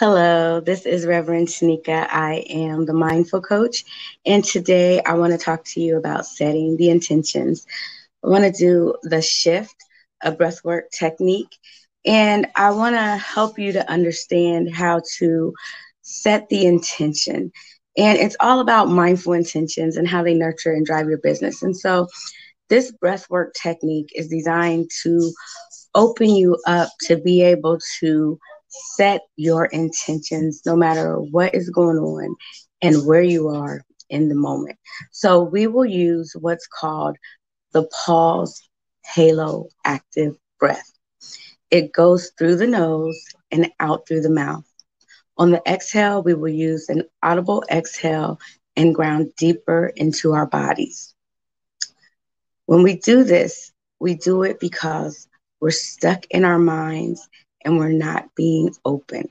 Hello, this is Reverend Tonikia. I am the Mindful Coach, and today I want to talk to you about setting the intentions. I want to do the shift, a breathwork technique, and I want to help you to understand how to set the intention. And it's all about mindful intentions and how they nurture and drive your business. And so, this breathwork technique is designed to open you up to be able to set your intentions no matter what is going on and where you are in the moment. So we will use what's called the pause halo active breath. It goes through the nose and out through the mouth. On the exhale, we will use an audible exhale and ground deeper into our bodies. When we do this, we do it because we're stuck in our minds and we're not being open.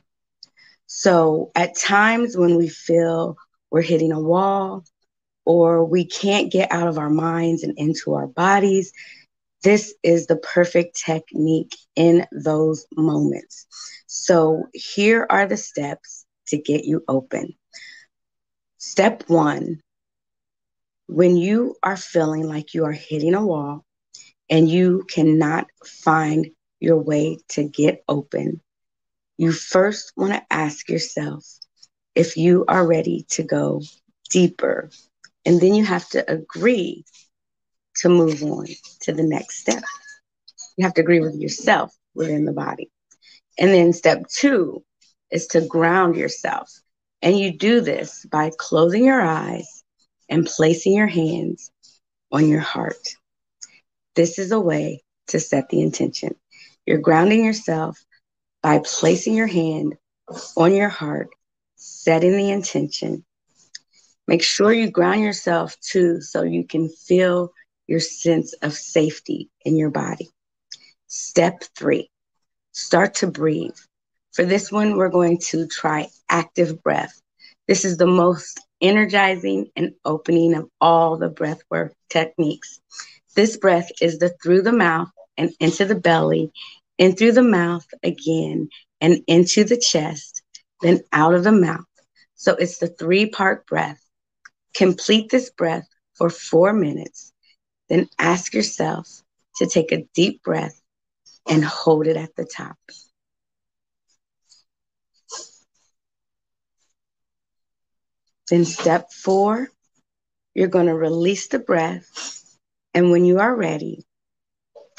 So at times when we feel we're hitting a wall or we can't get out of our minds and into our bodies, this is the perfect technique in those moments. So here are the steps to get you open. Step one when you are feeling like you are hitting a wall and you cannot find your way to get open, you first want to ask yourself if you are ready to go deeper. And then you have to agree to move on to the next step. You have to agree with yourself within the body. And then step two is to ground yourself. And you do this by closing your eyes and placing your hands on your heart. This is a way to set the intention. You're grounding yourself by placing your hand on your heart, setting the intention. Make sure you ground yourself too so you can feel your sense of safety in your body. Step three, start to breathe. For this one, we're going to try active breath. This is the most energizing and opening of all the breath work techniques. This breath is the through the mouth and into the belly in through the mouth again and into the chest, then out of the mouth. So it's the three part breath. Complete this breath for four minutes. Then ask yourself to take a deep breath and hold it at the top. Then, step four, you're going to release the breath. And when you are ready,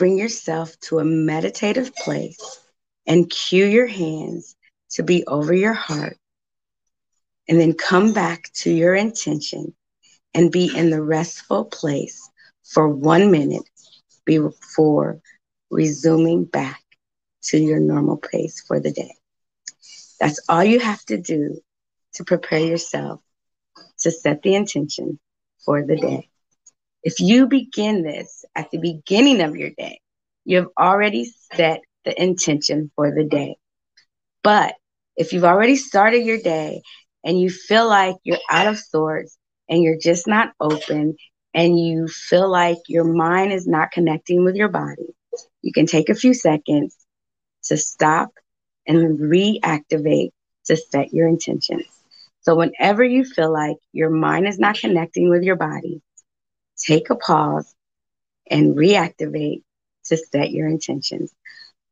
bring yourself to a meditative place and cue your hands to be over your heart. And then come back to your intention and be in the restful place for one minute before resuming back to your normal pace for the day. That's all you have to do to prepare yourself to set the intention for the day. If you begin this at the beginning of your day, you have already set the intention for the day. But if you've already started your day and you feel like you're out of sorts and you're just not open and you feel like your mind is not connecting with your body, you can take a few seconds to stop and reactivate to set your intentions. So, whenever you feel like your mind is not connecting with your body, take a pause and reactivate to set your intentions.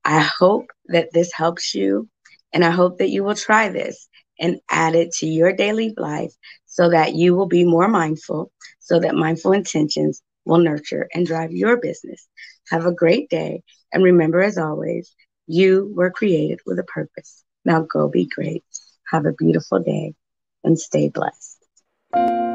I hope that this helps you, and I hope that you will try this and add it to your daily life so that you will be more mindful, so that mindful intentions will nurture and drive your business. Have a great day, and remember, as always, you were created with a purpose. Now go be great. Have a beautiful day and stay blessed.